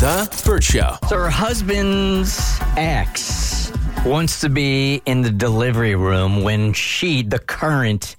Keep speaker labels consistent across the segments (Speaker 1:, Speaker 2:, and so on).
Speaker 1: The Bert Show.
Speaker 2: So her husband's ex wants to be in the delivery room when she, the current,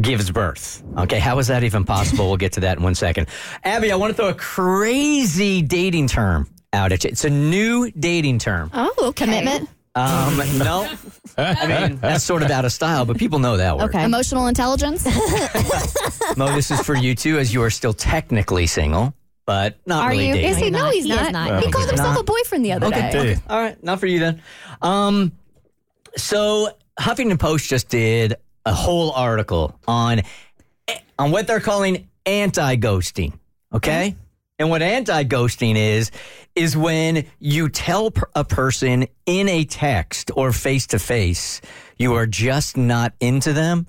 Speaker 2: gives birth. Okay, how is that even possible? we'll get to that in one second. Abby, I want to throw a crazy dating term out at you. It's a new dating term.
Speaker 3: Oh, okay.
Speaker 4: Commitment.
Speaker 2: Um, no, I mean that's sort of out of style, but people know that word.
Speaker 4: Okay.
Speaker 3: Emotional intelligence.
Speaker 2: Mo, this is for you too, as you are still technically single, but not
Speaker 4: Are
Speaker 2: really
Speaker 4: you?
Speaker 2: dating.
Speaker 3: Is he? No, he's
Speaker 4: He
Speaker 3: not.
Speaker 4: is not.
Speaker 3: He called
Speaker 2: he's
Speaker 3: himself
Speaker 2: not.
Speaker 3: a boyfriend the other
Speaker 2: Okay.
Speaker 3: day.
Speaker 2: All right, not for you then. Um, so Huffington Post just did a whole article on on what they're calling anti-ghosting. Okay, and what anti-ghosting is is when you tell per- a person in a text or face to face you are just not into them.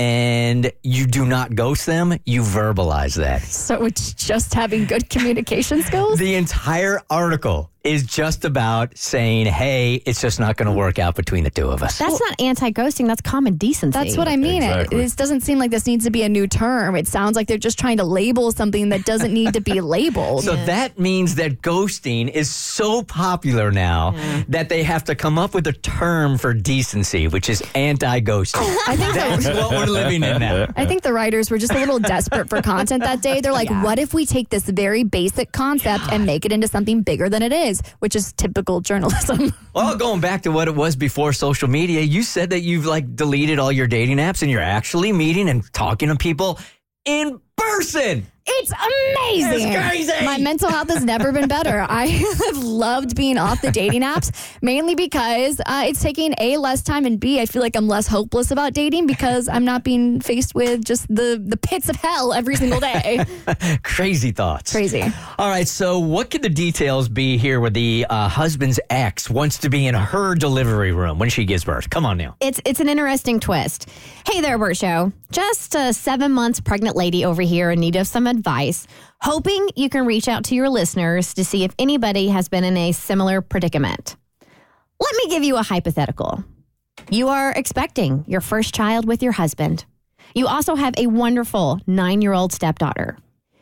Speaker 2: And you do not ghost them, you verbalize that.
Speaker 3: So it's just having good communication skills.
Speaker 2: The entire article is just about saying, hey, it's just not going to work out between the two of us.
Speaker 4: That's not anti-ghosting. That's common decency.
Speaker 3: That's what I mean. It,
Speaker 1: Exactly.
Speaker 3: this doesn't seem like this needs to be a new term. It sounds like they're just trying to label something that doesn't need to be labeled.
Speaker 2: so that means that ghosting is so popular now that they have to come up with a term for decency, which is anti-ghosting.
Speaker 3: I think
Speaker 2: That's
Speaker 3: the,
Speaker 2: what we're living in now.
Speaker 3: I think the writers were just a little desperate for content that day. They're like, what if we take this very basic concept and make it into something bigger than it is, which is typical journalism.
Speaker 2: Well, going back to what it was before social media, you said that you've like deleted all your dating apps and you're actually meeting and talking to people in person.
Speaker 3: It's amazing.
Speaker 2: It's crazy.
Speaker 3: My mental health has never been better. I have loved being off the dating apps mainly because uh, it's taking A, less time, and B, I feel like I'm less hopeless about dating because I'm not being faced with just the, the pits of hell every single day.
Speaker 2: Crazy thoughts.
Speaker 3: Crazy.
Speaker 2: All right, so what could the details be here where the uh, husband's ex wants to be in her delivery room when she gives birth? Come on now.
Speaker 4: It's it's an interesting twist. Hey there, Bert Show. Just a seven months pregnant lady over here in need of some advice. Hoping you can reach out to your listeners to see if anybody has been in a similar predicament. Let me give you a hypothetical. You are expecting your first child with your husband. You also have a wonderful nine year old stepdaughter.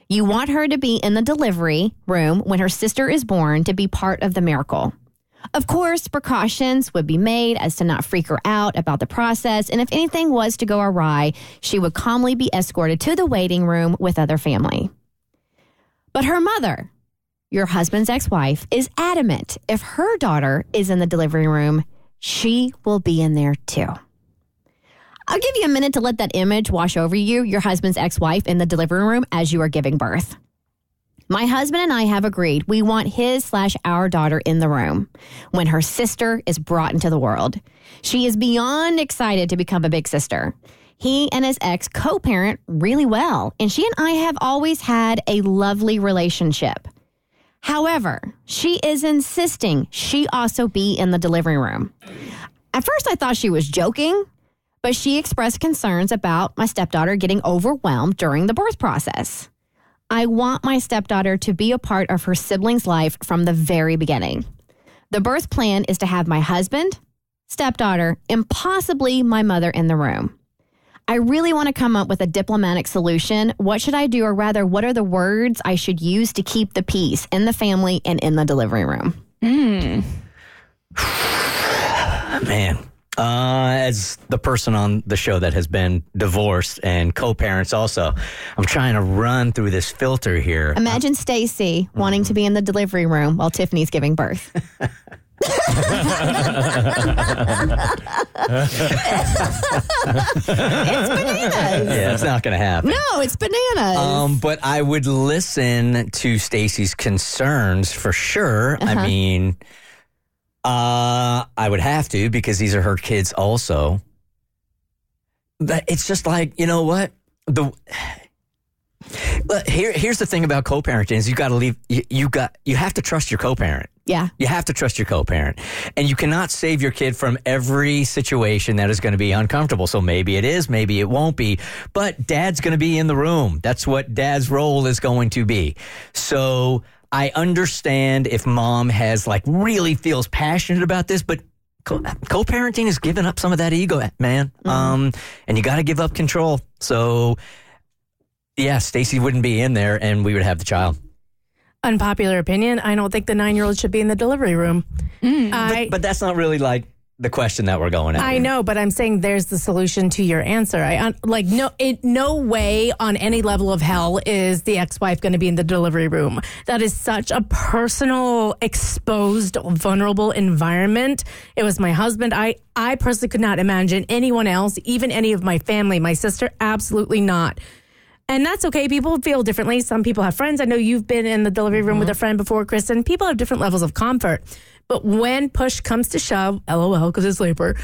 Speaker 4: You want her to be in the delivery room when her sister is born to be part of the miracle. Of course, precautions would be made as to not freak her out about the process, and if anything was to go awry, she would calmly be escorted to the waiting room with other family. But her mother, your husband's ex wife, is adamant if her daughter is in the delivery room, she will be in there too. I'll give you a minute to let that image wash over you, your husband's ex wife in the delivery room as you are giving birth. My husband and I have agreed we want his slash our daughter in the room when her sister is brought into the world. She is beyond excited to become a big sister. He and his ex co parent really well, and she and I have always had a lovely relationship. However, she is insisting she also be in the delivery room. At first, I thought she was joking, but she expressed concerns about my stepdaughter getting overwhelmed during the birth process. I want my stepdaughter to be a part of her sibling's life from the very beginning. The birth plan is to have my husband, stepdaughter, and possibly my mother in the room. I really want to come up with a diplomatic solution. What should I do, or rather, what are the words I should use to keep the peace in the family and in the delivery room? Hmm.
Speaker 2: Man, uh, as the person on the show that has been divorced and co parents also, I'm trying to run through this filter here.
Speaker 4: Imagine Stacy wanting to be in the delivery room while Tiffany's giving birth. it's bananas.
Speaker 2: Yeah, it's not going to happen.
Speaker 3: No, it's bananas.
Speaker 2: Um, but I would listen to Stacy's concerns for sure. I mean, uh, I would have to because these are her kids also. But it's just like you know what the But here, here's the thing about co-parenting is you got to leave. You, you got you have to trust your co-parent.
Speaker 4: Yeah.
Speaker 2: You have to trust your co-parent, and you cannot save your kid from every situation that is going to be uncomfortable. So maybe it is, maybe it won't be, but dad's going to be in the room. That's what dad's role is going to be. So I understand if mom has like really feels passionate about this, but co- co-parenting is giving up some of that ego, man. Um, and you got to give up control. So yeah, Stacy wouldn't be in there, and we would have the child.
Speaker 5: Unpopular opinion. I don't think the nine year old should be in the delivery room. I,
Speaker 2: But that's not really like the question that we're going at.
Speaker 5: I know, but I'm saying there's the solution to your answer. I like no, it, no way on any level of hell is the ex-wife going to be in the delivery room. That is such a personal, exposed, vulnerable environment. It was my husband. I, I personally could not imagine anyone else, even any of my family, my sister, absolutely not. And that's okay. People feel differently. Some people have friends. I know you've been in the delivery room with mm-hmm. a friend before, Kristen. People have different levels of comfort. But when push comes to shove, lol, because it's labor,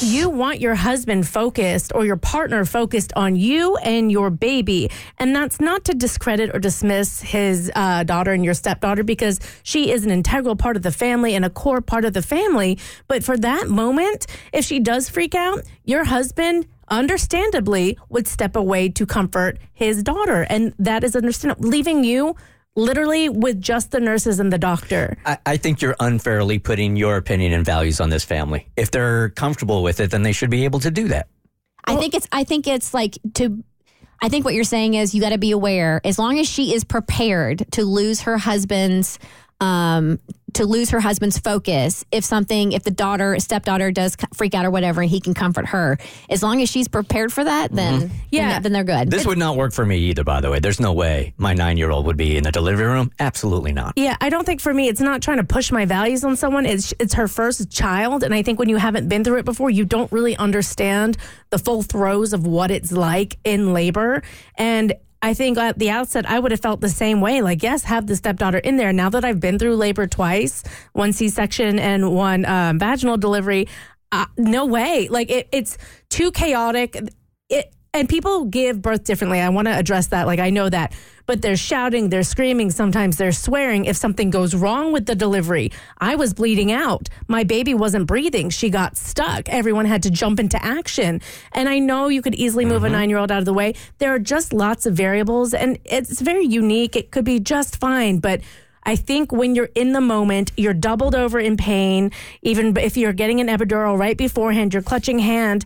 Speaker 5: you want your husband focused or your partner focused on you and your baby. And that's not to discredit or dismiss his uh, daughter and your stepdaughter because she is an integral part of the family and a core part of the family. But for that moment, if she does freak out, your husband understandably would step away to comfort his daughter. And that is understandable. Leaving you literally with just the nurses and the doctor.
Speaker 2: I, I think you're unfairly putting your opinion and values on this family. If they're comfortable with it, then they should be able to do that.
Speaker 4: I think it's I think it's like to I think what you're saying is you got to be aware as long as she is prepared to lose her husband's um to lose her husband's focus if something if the daughter stepdaughter does freak out or whatever and he can comfort her as long as she's prepared for that then mm-hmm.
Speaker 5: Yeah.
Speaker 4: then, then they're good
Speaker 2: This would not work for me either, by the way. There's no way my nine year old would be in the delivery room. Absolutely not.
Speaker 5: Yeah, I don't think for me it's not trying to push my values on someone. It's it's her first child, and I think when you haven't been through it before, you don't really understand the full throes of what it's like in labor. And I think at the outset, I would have felt the same way. Like, yes, have the stepdaughter in there. Now that I've been through labor twice, one C section and one um, vaginal delivery, uh, no way. Like it, it's too chaotic. And people give birth differently. I want to address that. Like I know that, but they're shouting, they're screaming, sometimes they're swearing. If something goes wrong with the delivery, I was bleeding out. My baby wasn't breathing. She got stuck. Everyone had to jump into action. And I know you could easily move a mm-hmm. nine year old out of the way. There are just lots of variables, and it's very unique. It could be just fine, but. I think when you're in the moment, you're doubled over in pain. Even if you're getting an epidural right beforehand, you're clutching hand.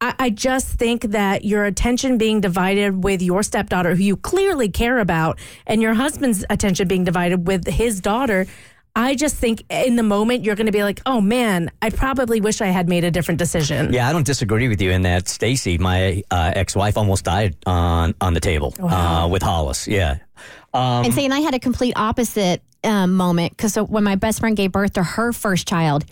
Speaker 5: I, I just think that your attention being divided with your stepdaughter, who you clearly care about, and your husband's attention being divided with his daughter. I just think in the moment you're going to be like, "Oh man, I probably wish I had made a different decision."
Speaker 2: Yeah, I don't disagree with you in that Stacy, my uh, ex wife, almost died on, on the table uh, with Hollis. Yeah. Um,
Speaker 4: and say and I had a complete opposite um, moment because so when my best friend gave birth to her first child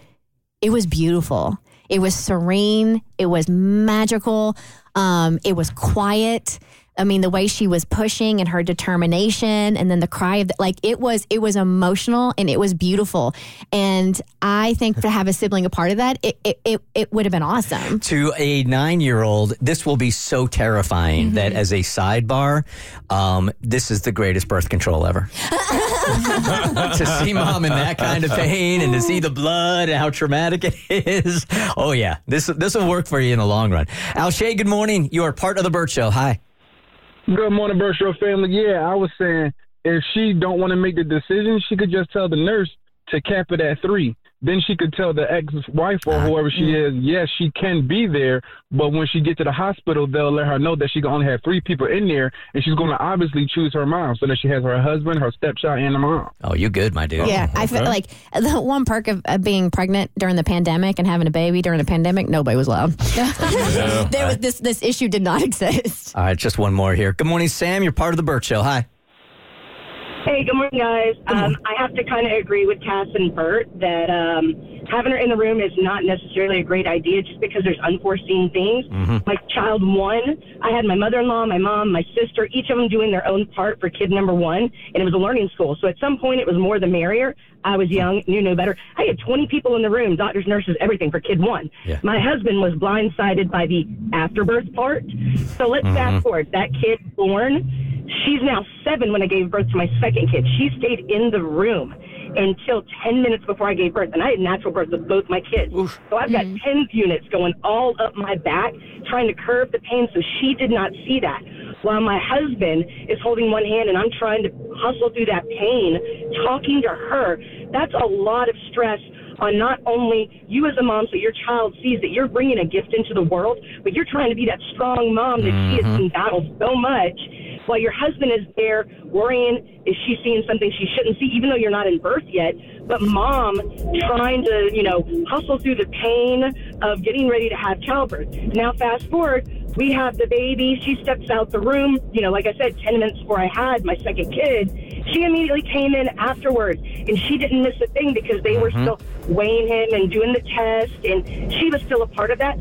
Speaker 4: it was beautiful it was serene. It was magical. Um, it was quiet I mean, the way she was pushing and her determination, and then the cry of the, like it was, it was emotional and it was beautiful. And I think to have a sibling a part of that, it it it, it would have been awesome.
Speaker 2: to a nine year old, this will be so terrifying that as a sidebar, um, this is the greatest birth control ever. to see mom in that kind of pain and to see the blood and how traumatic it is. Oh yeah, this this will work for you in the long run. Al Shay, good morning. You are part of the Bert Show. Hi.
Speaker 6: Good morning, Bert Show family. Yeah, I was saying if she don't want to make the decision, she could just tell the nurse to cap it at three. Then she could tell the ex-wife or ah, whoever she is, yes, she can be there, but when she get to the hospital, they'll let her know that she can only have three people in there, and she's going to obviously choose her mom, so that she has her husband, her stepchild, and her mom.
Speaker 2: Oh, you good, my dude?
Speaker 4: Yeah, I feel like the one perk of, of being pregnant during the pandemic and having a baby during the pandemic, nobody was allowed. there was this this issue did not exist.
Speaker 2: All right, just one more here. Good morning, Sam. You're part of the Bert Show. Hi.
Speaker 7: Hey, good morning, guys. Um, I have to kind of agree with Cass and Bert that um, having her in the room is not necessarily a great idea just because there's unforeseen things.
Speaker 2: Mm-hmm.
Speaker 7: Like child one, I had my mother-in-law, my mom, my sister, each of them doing their own part for kid number one, and it was a learning school. So at some point, it was more the merrier. I was young, knew no better. I had 20 people in the room, doctors, nurses, everything for kid one.
Speaker 2: Yeah.
Speaker 7: My husband was blindsided by the afterbirth part. So let's fast forward. That kid born, she's now seven when I gave birth to my second kid. She stayed in the room until 10 minutes before I gave birth. And I had natural birth with both my kids. So I've got mm-hmm. TENS units going all up my back, trying to curb the pain. So she did not see that. While my husband is holding one hand and I'm trying to hustle through that pain, talking to her, that's a lot of stress on not only you as a mom, so your child sees that you're bringing a gift into the world, but you're trying to be that strong mom that she has been mm-hmm. battled so much, while your husband is there worrying is she seeing something she shouldn't see, even though you're not in birth yet. But mom trying to, you know, hustle through the pain of getting ready to have childbirth. Now, fast forward, we have the baby. She steps out the room, you know, like I said, 10 minutes before I had my second kid. She immediately came in afterwards, and she didn't miss a thing because they were mm-hmm. still weighing him and doing the test, and she was still a part of that.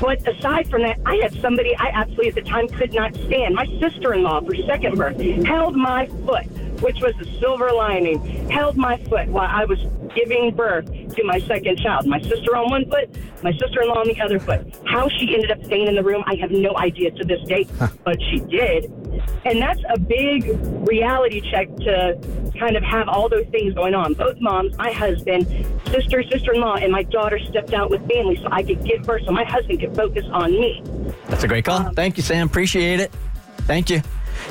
Speaker 7: But aside from that, I had somebody I absolutely at the time could not stand. My sister in law for second birth held my foot, which was the silver lining, held my foot while I was giving birth to my second child. My sister on one foot, my sister in law on the other foot. How she ended up staying in the room, I have no idea to this day, but she did. And that's a big reality check to kind of have all those things going on. Both moms, my husband, sister, sister in law, and my daughter stepped out with family so I could give birth so my husband could focus on me.
Speaker 2: That's a great call. Um, Thank you, Sam. Appreciate it. Thank you.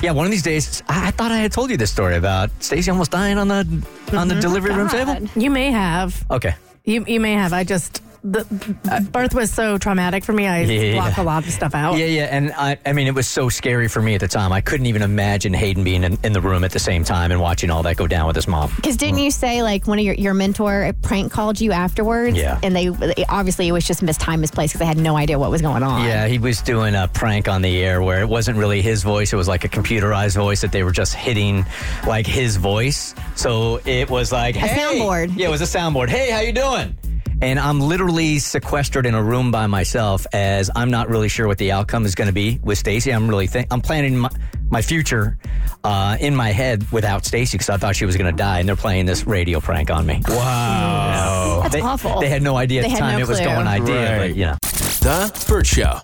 Speaker 2: Yeah, one of these days, I, I thought I had told you this story about Stacey almost dying on the on the delivery room table.
Speaker 5: You may have.
Speaker 2: Okay.
Speaker 5: You you may have. I just the uh, birth was so traumatic for me. I
Speaker 2: Yeah.
Speaker 5: blocked a lot of stuff out.
Speaker 2: Yeah, yeah, and I, I mean, it was so scary for me at the time. I couldn't even imagine Hayden being in, in the room at the same time and watching all that go down with his mom.
Speaker 4: Because didn't mm. you say like one of your, your mentor prank called you afterwards?
Speaker 2: Yeah.
Speaker 4: And they they- obviously it was just mistimed, misplaced because they had no idea what was going on.
Speaker 2: Yeah, he was doing a prank on the air where it wasn't really his voice. It was like a computerized voice that they were just hitting like his voice. So it was like hey.
Speaker 4: soundboard.
Speaker 2: Yeah, it was a soundboard. Hey, how you doing? And I'm literally sequestered in a room by myself as I'm not really sure what the outcome is going to be with Stacy. I'm really think I'm planning my, my future uh, in my head without Stacy because I thought she was going to die, and they're playing this radio prank on me. Wow,
Speaker 3: That's
Speaker 2: they,
Speaker 3: awful.
Speaker 2: They had no idea at
Speaker 4: They
Speaker 2: the time
Speaker 4: no
Speaker 2: it was going. I did,
Speaker 1: Right.
Speaker 2: but you know.
Speaker 1: The Bert Show.